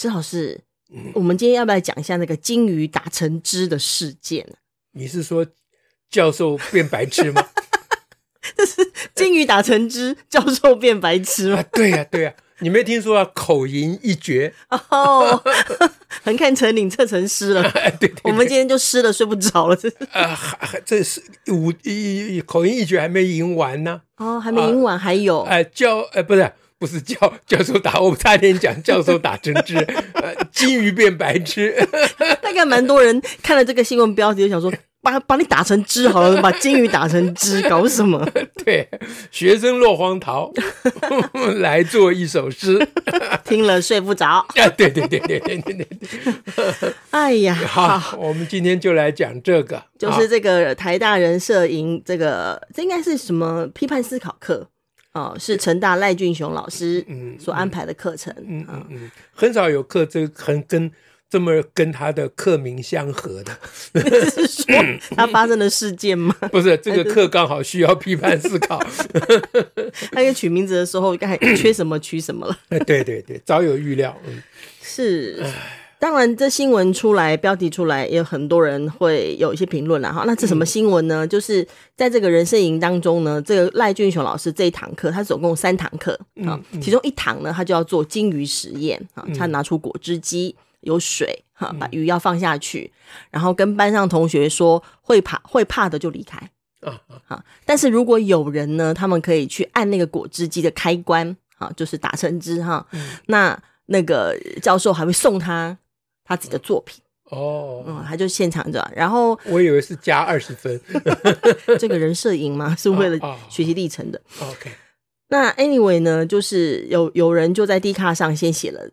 施老师，嗯，我们今天要不要讲一下那个金鱼打成汁的事件？你是说教授变白痴吗？这是金鱼打成汁，教授变白痴吗？啊，对呀，对呀，你没听说啊？口吟一绝哦，横看成岭侧成诗了。对，对，我们今天就湿了，睡不着了。这是啊，这是五一口吟一绝还没吟完呢。哦，还没吟完，还有哎教哎不是。不是教 教授打，我差点讲教授打成汁，呃，金鱼变白痴。大概蛮多人看了这个新闻标题，就想说把把你打成汁好了，把金鱼打成汁，搞什么？对，学生落荒逃，来做一首诗，听了睡不着。啊，对对对对对对对。哎呀，好，好，我们今天就来讲这个，就是这个台大人摄影这个，这应该是什么批判思考课？哦，是成大赖俊雄老师嗯所安排的课程嗯嗯嗯，很少有课这很跟这么跟他的课名相合的，是说他发生的事件吗？不是，这个课刚好需要批判思考。他给取名字的时候，刚才 缺什么取什么了。对对对，早有预料。嗯，是。当然，这新闻出来，标题出来，也有很多人会有一些评论了哈。那这什么新闻呢？嗯、就是在这个人生营当中呢，这个赖俊雄老师这一堂课，他总共三堂课啊、嗯，其中一堂呢，他就要做金鱼实验啊，他拿出果汁机，有水哈，把鱼要放下去，然后跟班上同学说，会怕会怕的就离开啊啊。但是如果有人呢，他们可以去按那个果汁机的开关啊，就是打成汁哈，那那个教授还会送他。他自己的作品哦，嗯，他就现场这样，然后我以为是加二十分，这个人摄影嘛，是为了学习历程的。OK，那 anyway 呢，就是有有人就在 D 卡上先写了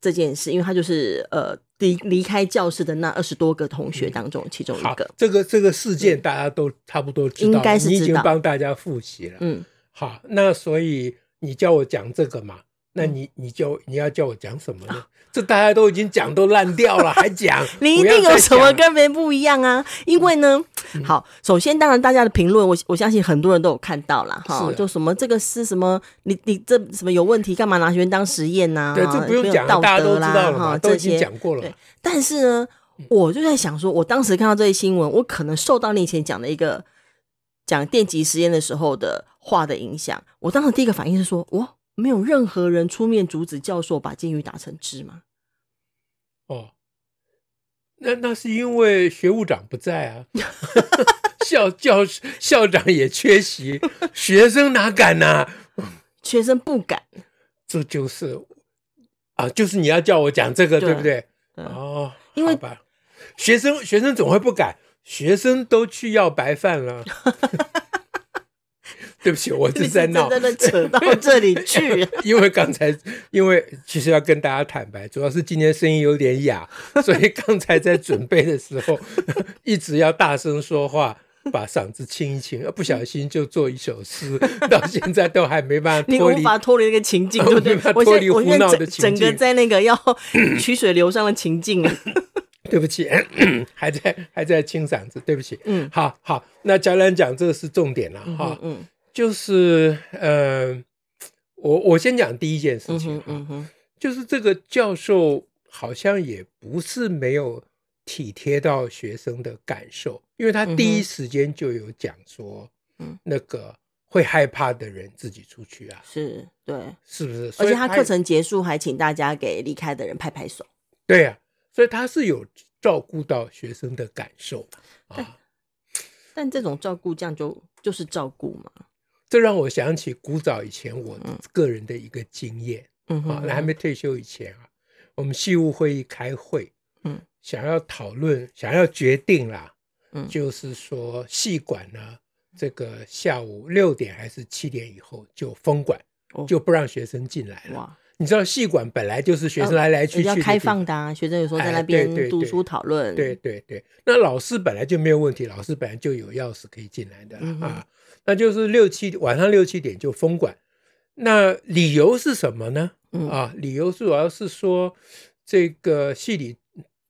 这件事，因为他就是呃离离开教室的那二十多个同学当中其中一个。这个这个事件大家都差不多知道，应该是知道，你已经帮大家复习了。嗯，好，那所以你叫我讲这个嘛？那你你叫你要叫我讲什么呢？这大家都已经讲都烂掉了，还讲？你一定有什么跟别人不一样啊？因为呢，嗯、好，首先当然大家的评论，我我相信很多人都有看到了哈，就什么这个是什么？你你这什么有问题？干嘛拿学生当实验呢、啊？对，这不用讲，大家都知道了哈，都已经讲过了。对，但是呢，我就在想说，我当时看到这些新闻，我可能受到你以前讲的一个讲电极实验的时候的话的影响，我当时第一个反应是说，哇。没有任何人出面阻止教授把金鱼打成汁吗？哦，那那是因为学务长不在啊，校教校长也缺席，学生哪敢呢、啊？学生不敢，这就是啊，就是你要叫我讲这个，对，对不对？对哦，因为吧，学生学生总会不敢，学生都去要白饭了。对不起，我 是在闹，真的扯到 这里去。因为刚才，因为其实要跟大家坦白，主要是今天声音有点哑，所以刚才在准备的时候，一直要大声说话，把嗓子清一清，不小心就做一首诗，到现在都还没办法脱离，你无法脱离那个情境，对不对？脱离胡闹的情境，整个在那个要曲水流觞的情境了。对不起，还在还在清嗓子，对不起。嗯，好好，那教练讲这个是重点了哈。嗯。就是呃，我我先讲第一件事情，嗯哼，就是这个教授好像也不是没有体贴到学生的感受，因为他第一时间就有讲说，嗯，那个会害怕的人自己出去啊，是对，是不是？而且他课程结束还请大家给离开的人拍拍手，对呀，所以他是有照顾到学生的感受啊。但这种照顾这样就就是照顾嘛。这让我想起古早以前我个人的一个经验，嗯啊，那还没退休以前啊，我们系务会议开会，嗯，想要讨论，想要决定啦，嗯，就是说系馆呢，这个下午六点还是七点以后就封馆，就不让学生进来了。你知道系馆本来就是学生来来去去，要开放的啊，学生有时候在那边读书讨论。对对对，那老师本来就没有问题，老师本来就有钥匙可以进来的啊。那就是六七晚上六七点就封馆，那理由是什么呢？啊，理由主要是说这个戏里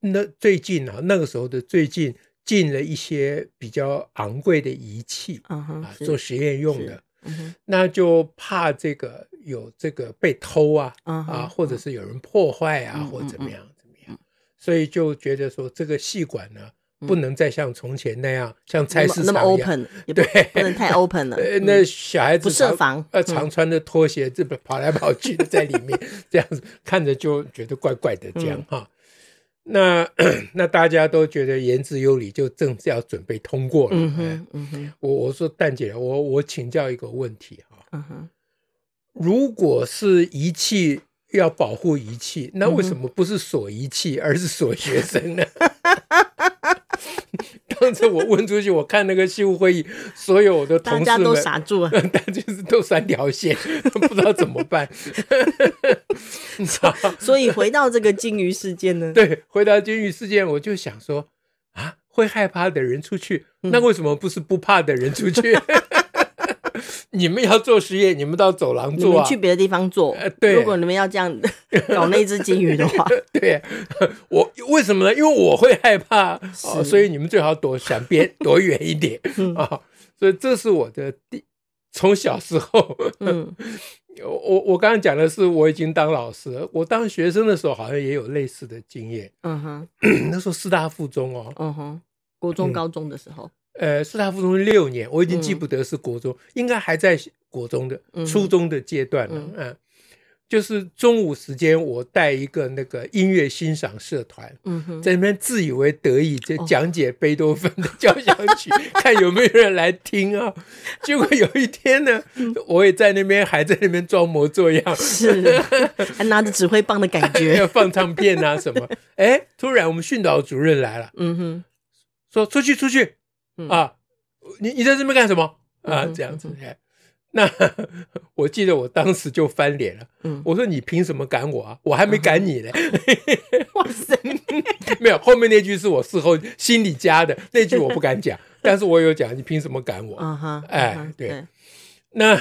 那最近啊，那个时候的最近。进了一些比较昂贵的仪器，uh 啊，做实验用的，uh. 那就怕这个有这个被偷啊，uh. 啊，或者是有人破坏啊，uh. 或怎么样怎么样，所以就觉得说这个系馆呢，不能再像从前那样，uh. 像菜市场那么 open，对，不能太 open 了。那小孩子不设防，呃，常穿的拖鞋，这边跑来跑去的在里面，这样子看着就觉得怪怪的，这样哈。那 那大家都觉得言之有理，就正是要准备通过了。嗯哼，嗯哼，我我说蛋姐，我我请教一个问题哈。嗯哼，如果是仪器要保护仪器，那为什么不是锁仪器，而是锁学生呢？当时我问出去，我看那个西务会议，所有的同事们 大家都傻住了，但就是都三条线，不知道怎么办。所以回到这个鲸鱼事件呢？对，回到鲸鱼事件，我就想说啊，会害怕的人出去，那为什么不是不怕的人出去？你们要做实验，你们到走廊做啊。你们去别的地方做。呃，对。如果你们要这样 搞那只金鱼的话，对，我为什么呢？因为我会害怕，哦，所以你们最好躲，想边 躲远一点啊，哦。所以这是我的第，从小时候，嗯，我我刚刚讲的是我已经当老师了，我当学生的时候好像也有类似的经验。嗯哼，那时候师大附中哦，嗯哼，国中高中的时候。嗯呃，师大附中六年，我已经记不得是国中，嗯、应该还在国中的、嗯、初中的阶段了。嗯，嗯，就是中午时间，我带一个那个音乐欣赏社团，嗯哼，在那边自以为得意，就讲解贝多芬的交响曲，哦、看有没有人来听啊。结果有一天呢，嗯、我也在那边，还在那边装模作样，是，还拿着指挥棒的感觉，要放唱片啊什么。哎，突然我们训导主任来了，嗯哼，说出去，出去。啊，你你在这边干什么啊？这样子，那我记得我当时就翻脸了。嗯，我说你凭什么赶我啊？我还没赶你呢。哇塞，没有，后面那句是我事后心里加的，那句我不敢讲，但是我有讲，你凭什么赶我？哎，对。那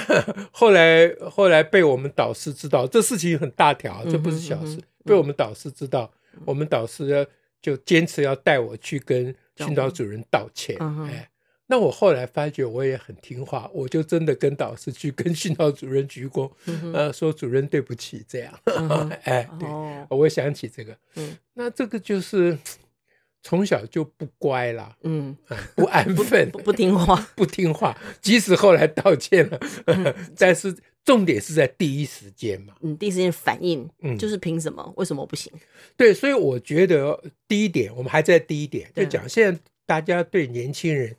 后来后来被我们导师知道，这事情很大条，这不是小事。被我们导师知道，我们导师就坚持要带我去跟。训导主任道歉，哎，那我后来发觉我也很听话，我就真的跟导师去 跟训导主任鞠躬，呃，说主任对不起，这样，哎，对，我想起这个，那这个就是从小就不乖啦，嗯，不安分，不听话，不听话，即使后来道歉了，但是重点是在第一时间嘛，嗯，第一时间反应，嗯，就是凭什么？为什么不行？对，所以我觉得第一点，我们还在第一点，就讲现在大家对年轻人，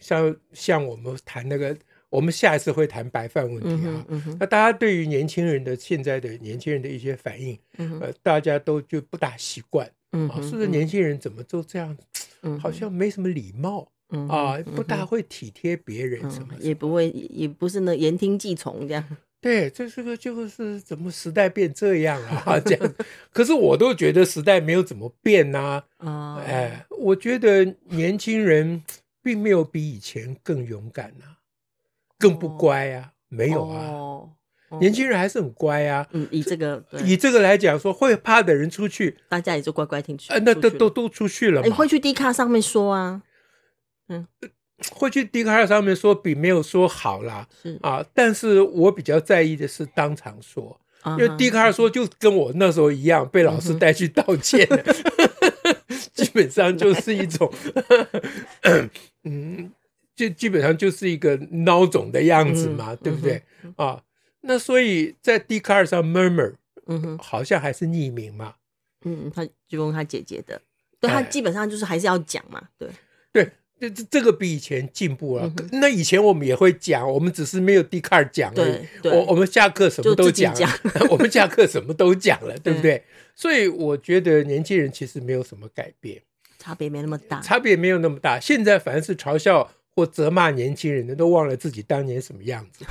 像像我们谈那个，我们下一次会谈白饭问题啊。嗯嗯、那大家对于年轻人的现在的年轻人的一些反应，嗯、呃，大家都就不大习惯。嗯、啊，是不是年轻人怎么都这样？嗯、好像没什么礼貌。嗯、啊，不大会体贴别人什么，什么、嗯，也不会，也不是那言听计从这样。对，这是个就是怎么时代变这样啊？这样，可是我都觉得时代没有怎么变呐。啊，哎，我觉得年轻人并没有比以前更勇敢啊，更不乖啊，没有啊，年轻人还是很乖啊。嗯，以这个以这个来讲，说会怕的人出去，大家也就乖乖听去。那都都都出去了。你会去 D 卡上面说啊？嗯。会去 Dcard 上面说比没有说好啦，是。啊，但是我比较在意的是当场说，因为 Dcard 说就跟我那时候一样，被老师带去道歉，基本上就是一种，嗯，就基本上就是一个孬种的样子嘛，对不对？啊？那所以在 Dcard 上 murmur，嗯哼，好像还是匿名嘛，嗯，他就用他姐姐的，对他基本上就是还是要讲嘛，对。对。这这个比以前进步了。那以前我们也会讲，我们只是没有 Dcard 讲而已。我我们下课什么都讲，我们下课什么都讲了，对不对？所以我觉得年轻人其实没有什么改变，差别没那么大，差别没有那么大。现在凡是嘲笑或责骂年轻人的，都忘了自己当年什么样子。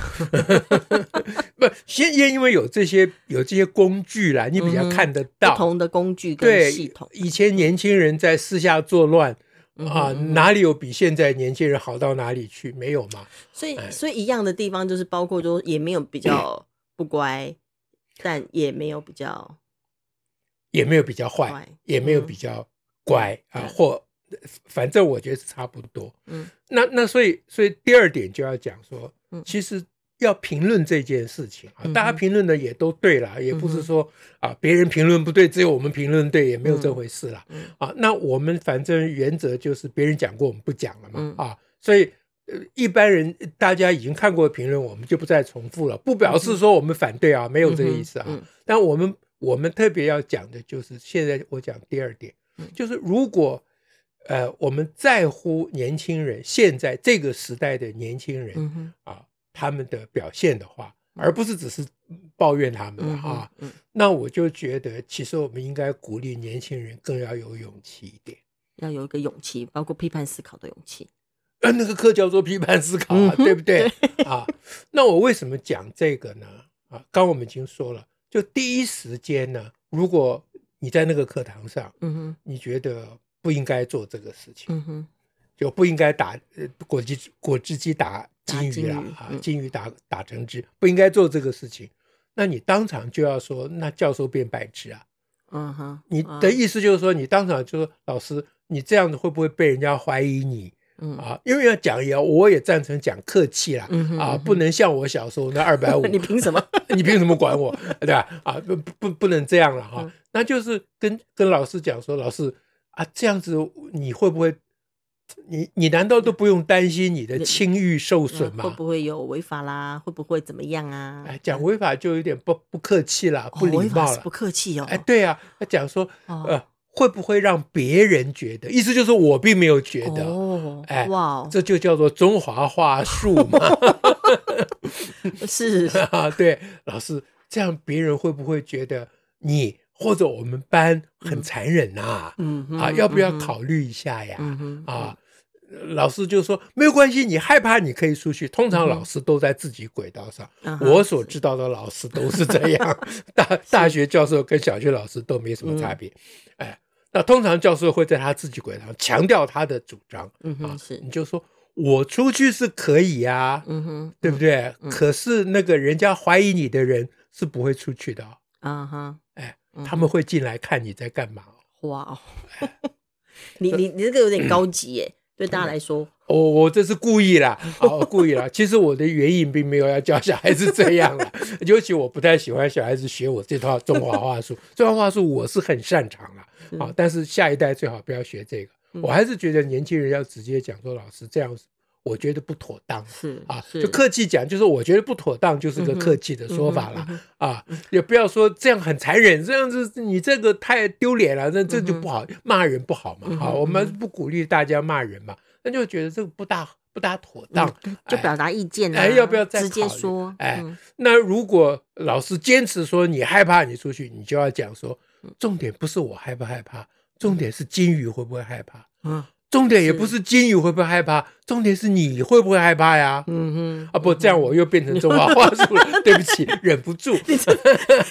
不，先因为有这些有这些工具啦，你比较看得到、嗯、不同的工具跟系统。以前年轻人在私下作乱、嗯、啊，哪里有比现在年轻人好到哪里去？没有嘛。所以，所以一样的地方就是包括说，也没有比较 不乖，嗯、但也没有比较，也没有比较坏，也没有比较乖、嗯、啊，或。反正我觉得是差不多。嗯，那那所以所以第二点就要讲说，嗯，其实要评论这件事情啊，大家评论的也都对了，也不是说啊别人评论不对，只有我们评论对，也没有这回事了。啊，那我们反正原则就是别人讲过我们不讲了嘛。啊，所以呃一般人大家已经看过评论，我们就不再重复了，不表示说我们反对啊，没有这个意思啊。但我们我们特别要讲的就是现在我讲第二点，就是如果。呃，我们在乎年轻人，现在这个时代的年轻人、嗯、啊，他们的表现的话，而不是只是抱怨他们啊。嗯嗯、那我就觉得，其实我们应该鼓励年轻人更要有勇气一点，要有一个勇气，包括批判思考的勇气。呃，那个课叫做批判思考啊，嗯、对不对？对啊，那我为什么讲这个呢？啊，刚我们已经说了，就第一时间呢，如果你在那个课堂上，嗯哼，你觉得。不应该做这个事情，嗯、哼就不应该打呃果汁果汁机打金鱼了啊，金鱼打打成汁，不应该做这个事情。那你当场就要说，那教授变白痴啊？嗯哼，你的意思就是说，你当场就说，老师，你这样子会不会被人家怀疑你？嗯啊，因为要讲也要，我也赞成讲客气啦，嗯、哼啊，不能像我小时候那二百五，你凭什么？你凭什么管我？对吧？啊，不不不能这样了哈，嗯、那就是跟跟老师讲说，老师。啊，这样子你会不会？你你难道都不用担心你的清誉受损吗？会不会有违法啦？会不会怎么样啊？哎，讲违法就有点不不客气啦，不礼貌了，不客气哦。哎，对啊，他讲说，呃，会不会让别人觉得？意思就是我并没有觉得。哦，哎，哇，这就叫做中华话术嘛。是 啊，对，老师，这样别人会不会觉得你？或者我们班很残忍呐，嗯啊，要不要考虑一下呀？啊，老师就说没有关系，你害怕你可以出去。通常老师都在自己轨道上，我所知道的老师都是这样。大大学教授跟小学老师都没什么差别。哎，那通常教授会在他自己轨道上强调他的主张。嗯哼，是，你就说我出去是可以呀，嗯哼，对不对？可是那个人家怀疑你的人是不会出去的。啊哈，哎。他们会进来看你在干嘛？哇哦，你你你这个有点高级耶，对大家来说。我我这是故意啦，哦，故意啦。其实我的原因并没有要教小孩子这样啦，尤其我不太喜欢小孩子学我这套中华话术。中华话术我是很擅长啦，啊，但是下一代最好不要学这个。我还是觉得年轻人要直接讲说，老师这样子。我觉得不妥当，是啊，就客气讲，就是我觉得不妥当，就是个客气的说法了啊，也不要说这样很残忍，这样子你这个太丢脸了，那这就不好，骂人不好嘛，好，我们不鼓励大家骂人嘛，那就觉得这个不大不大妥当，就表达意见哎，要不要再直接说？哎，那如果老师坚持说你害怕你出去，你就要讲说，重点不是我害不害怕，重点是金鱼会不会害怕？嗯。重点也不是金鱼会不会害怕，重点是你会不会害怕呀？嗯哼，啊不，这样我又变成中华话术了，对不起，忍不住。你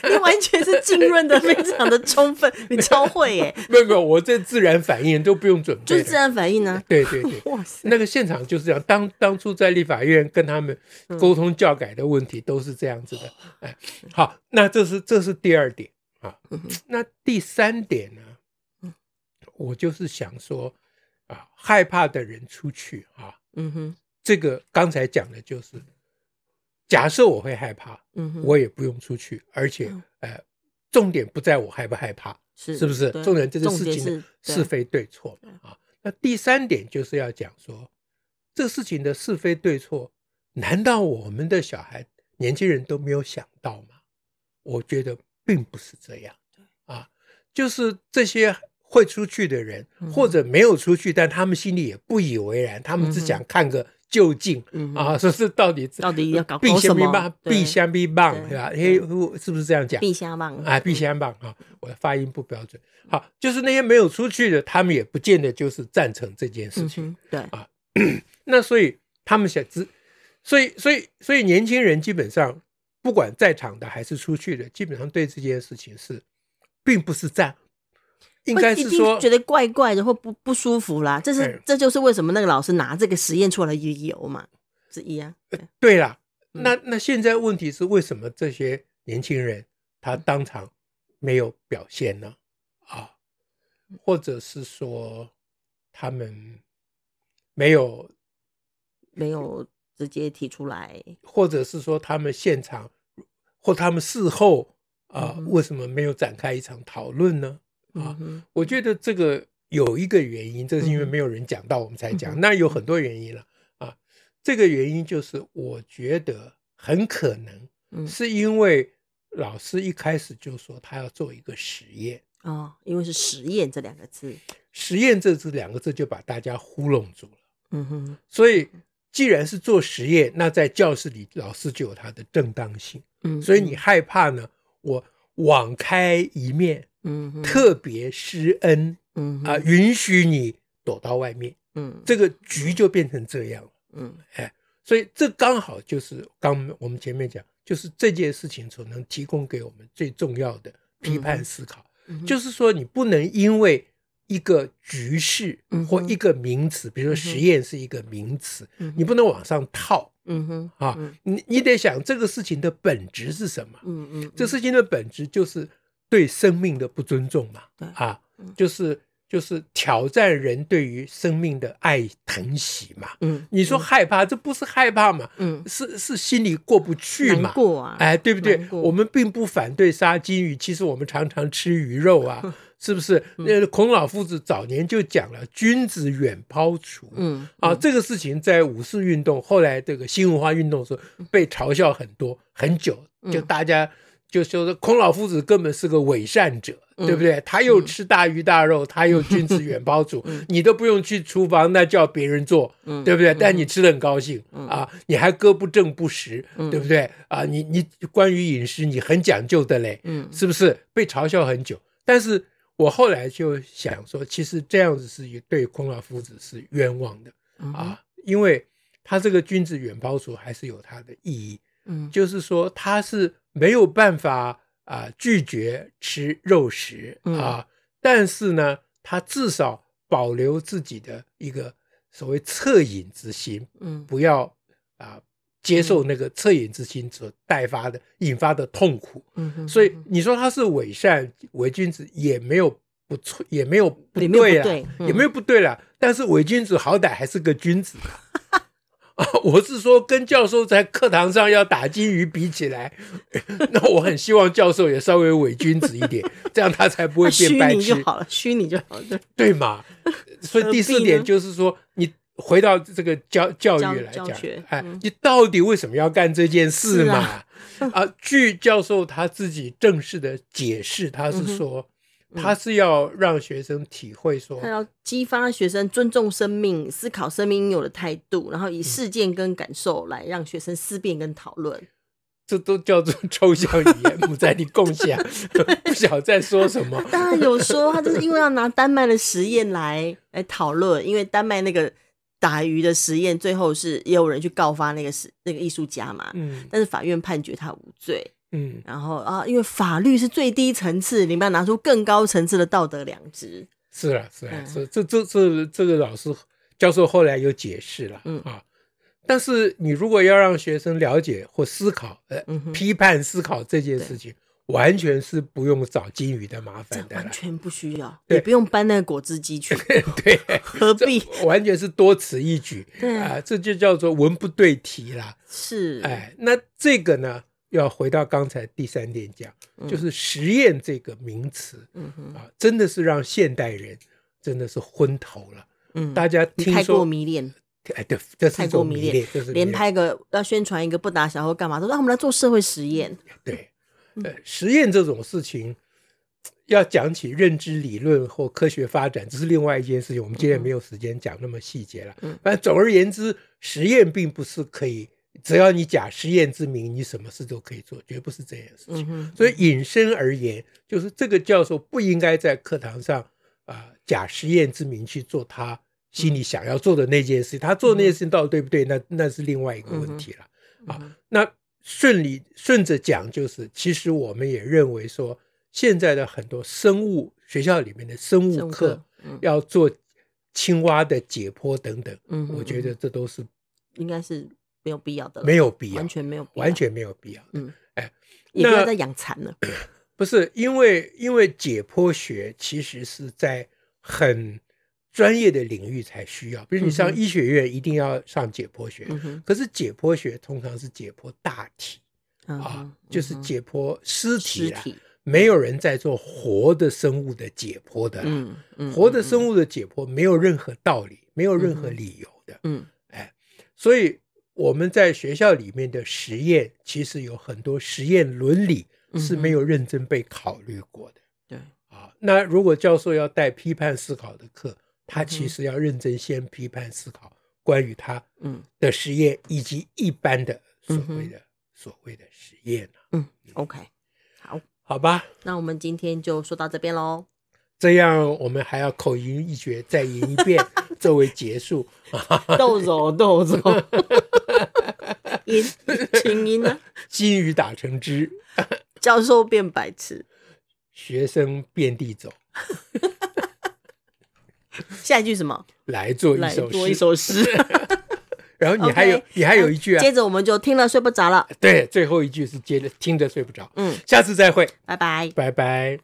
你完全是浸润的非常的充分，你超会耶！没有没有，我这自然反应都不用准备，就是自然反应呢。对对对，哇塞，那个现场就是这样。当当初在立法院跟他们沟通教改的问题都是这样子的。哎，好，那这是这是第二点啊。那第三点呢？我就是想说。啊，害怕的人出去啊，嗯哼，这个刚才讲的就是，假设我会害怕，嗯哼，我也不用出去，而且，呃，重点不在我害不害怕，是是不是？重点这个事情的是非对错啊。那第三点就是要讲说，这个事情的是非对错，难道我们的小孩、年轻人都没有想到吗？我觉得并不是这样，啊，就是这些。会出去的人，或者没有出去，但他们心里也不以为然，他们只想看个究竟啊，说是到底到底要搞什么？必相棒，必相必棒，对吧？嘿，是不是这样讲？必相棒啊，必相棒啊！我的发音不标准。好，就是那些没有出去的，他们也不见得就是赞成这件事情。对啊，那所以他们想知，所以所以所以年轻人基本上不管在场的还是出去的，基本上对这件事情是并不是赞，应该是说觉得怪怪的或不不舒服啦。这是、嗯、这就是为什么那个老师拿这个实验出来的理由嘛之一啊。对，对啦，嗯、那那现在问题是为什么这些年轻人他当场没有表现呢？啊，或者是说他们。没有，没有直接提出来，或者是说他们现场或他们事后啊、呃，为什么没有展开一场讨论呢？啊，我觉得这个有一个原因，这是因为没有人讲到，我们才讲。那有很多原因了啊，这个原因就是我觉得很可能是因为老师一开始就说他要做一个实验啊，因为是实验这两个字，实验这这两个字就把大家糊弄住了。嗯哼，所以既然是做实验，那在教室里老师就有他的正当性。嗯，所以你害怕呢？我网开一面，嗯，特别施恩，嗯啊，允许你躲到外面，嗯，这个局就变成这样了。嗯，哎，所以这刚好就是刚我们前面讲，就是这件事情所能提供给我们最重要的批判思考，就是说你不能因为。一个局势或一个名词，比如说实验是一个名词，你不能往上套。嗯哼，啊，你你得想这个事情的本质是什么？嗯嗯，这事情的本质就是对生命的不尊重嘛。啊，就是就是挑战人对于生命的爱疼惜嘛。嗯，你说害怕，这不是害怕嘛？嗯，是是心里过不去嘛？过啊，哎，对不对？我们并不反对杀金鱼，其实我们常常吃鱼肉啊。是不是？那孔老夫子早年就讲了“君子远庖厨”。嗯，啊，这个事情在五四运动后来这个新文化运动的时候被嘲笑很多很久，就大家就说说孔老夫子根本是个伪善者，对不对？他又吃大鱼大肉，他又君子远庖厨，你都不用去厨房，那叫别人做，对不对？但你吃的很高兴啊，你还歌不正不食，对不对？啊，你你关于饮食你很讲究的嘞，嗯，是不是？被嘲笑很久，但是。我后来就想说，其实这样子是对孔老夫子是冤枉的啊，因为他这个君子远庖厨还是有他的意义，嗯，就是说他是没有办法啊拒绝吃肉食啊，但是呢，他至少保留自己的一个所谓恻隐之心，嗯，不要啊接受那个恻隐之心所带发的引发的痛苦，嗯，所以你说他是伪善伪君子也没有。不错，也没有不对了，也没有不对了。但是伪君子好歹还是个君子啊！我是说，跟教授在课堂上要打金鱼比起来，那我很希望教授也稍微伪君子一点，这样他才不会变白痴。虚拟就好了，虚拟就好了，对嘛？所以第四点就是说，你回到这个教教育来讲，哎，你到底为什么要干这件事嘛？啊，据教授他自己正式的解释，他是说。他是要让学生体会说，他要激发学生尊重生命、思考生命应有的态度，然后以事件跟感受来让学生思辨跟讨论。这都叫做抽象语言，不在你共享，不晓得在说什么。当然有说，他就是因为要拿丹麦的实验来来讨论，因为丹麦那个打鱼的实验，最后是也有人去告发那个是那个艺术家嘛，嗯，但是法院判决他无罪。嗯，然后啊，因为法律是最低层次，你们要拿出更高层次的道德良知。是啊，是啊，是这这这这个老师教授后来有解释了，嗯啊，但是你如果要让学生了解或思考，呃，批判思考这件事情，完全是不用找金鱼的麻烦的，完全不需要，也不用搬那个果汁机去，对，何必？完全是多此一举，对啊，这就叫做文不对题啦。是，哎，那这个呢？要回到刚才第三点讲，嗯、就是实验这个名词，嗯、哼啊，真的是让现代人真的是昏头了。嗯，大家听说太过迷恋，哎，对，这是一种迷恋，就是连拍个要宣传一个不打小或干嘛，都让我们来做社会实验。对，呃，实验这种事情，要讲起认知理论或科学发展，这是另外一件事情。我们今天没有时间讲那么细节了。嗯，反正总而言之，实验并不是可以。只要你假实验之名，你什么事都可以做，绝不是这件事情。嗯，所以引申而言，就是这个教授不应该在课堂上啊、呃、假实验之名去做他心里想要做的那件事，他做那件事情到底对不对？那那是另外一个问题了。啊，那顺理顺着讲，就是其实我们也认为说，现在的很多生物学校里面的生物课要做青蛙的解剖等等，嗯，我觉得这都是应该是没有必要的，没有必要，完全没有，完全没有必要。嗯，哎，也不要再养蚕了。不是因为，因为解剖学其实是在很专业的领域才需要，比如你上医学院一定要上解剖学，嗯、可是解剖学通常是解剖大体、嗯、啊，就是解剖尸体啦，尸体没有人在做活的生物的解剖的，嗯嗯、活的生物的解剖没有任何道理，没有任何理由的，嗯，哎，所以我们在学校里面的实验其实有很多实验伦理。是没有认真被考虑过的。对啊，那如果教授要带批判思考的课，他其实要认真先批判思考关于他嗯的实验以及一般的所谓的所谓的实验嗯，OK，好，好吧，那我们今天就说到这边喽。这样我们还要口吟一绝，再吟一遍 作为结束。豆走豆走，吟，请吟呢？金鱼打成汁。教授变白痴，学生遍地走。下一句什么？来做一首做一首诗。然后你还有你还有一句啊。接着我们就听了睡不着了。对，最后一句是接着听着睡不着。嗯，下次再会，拜拜，拜拜。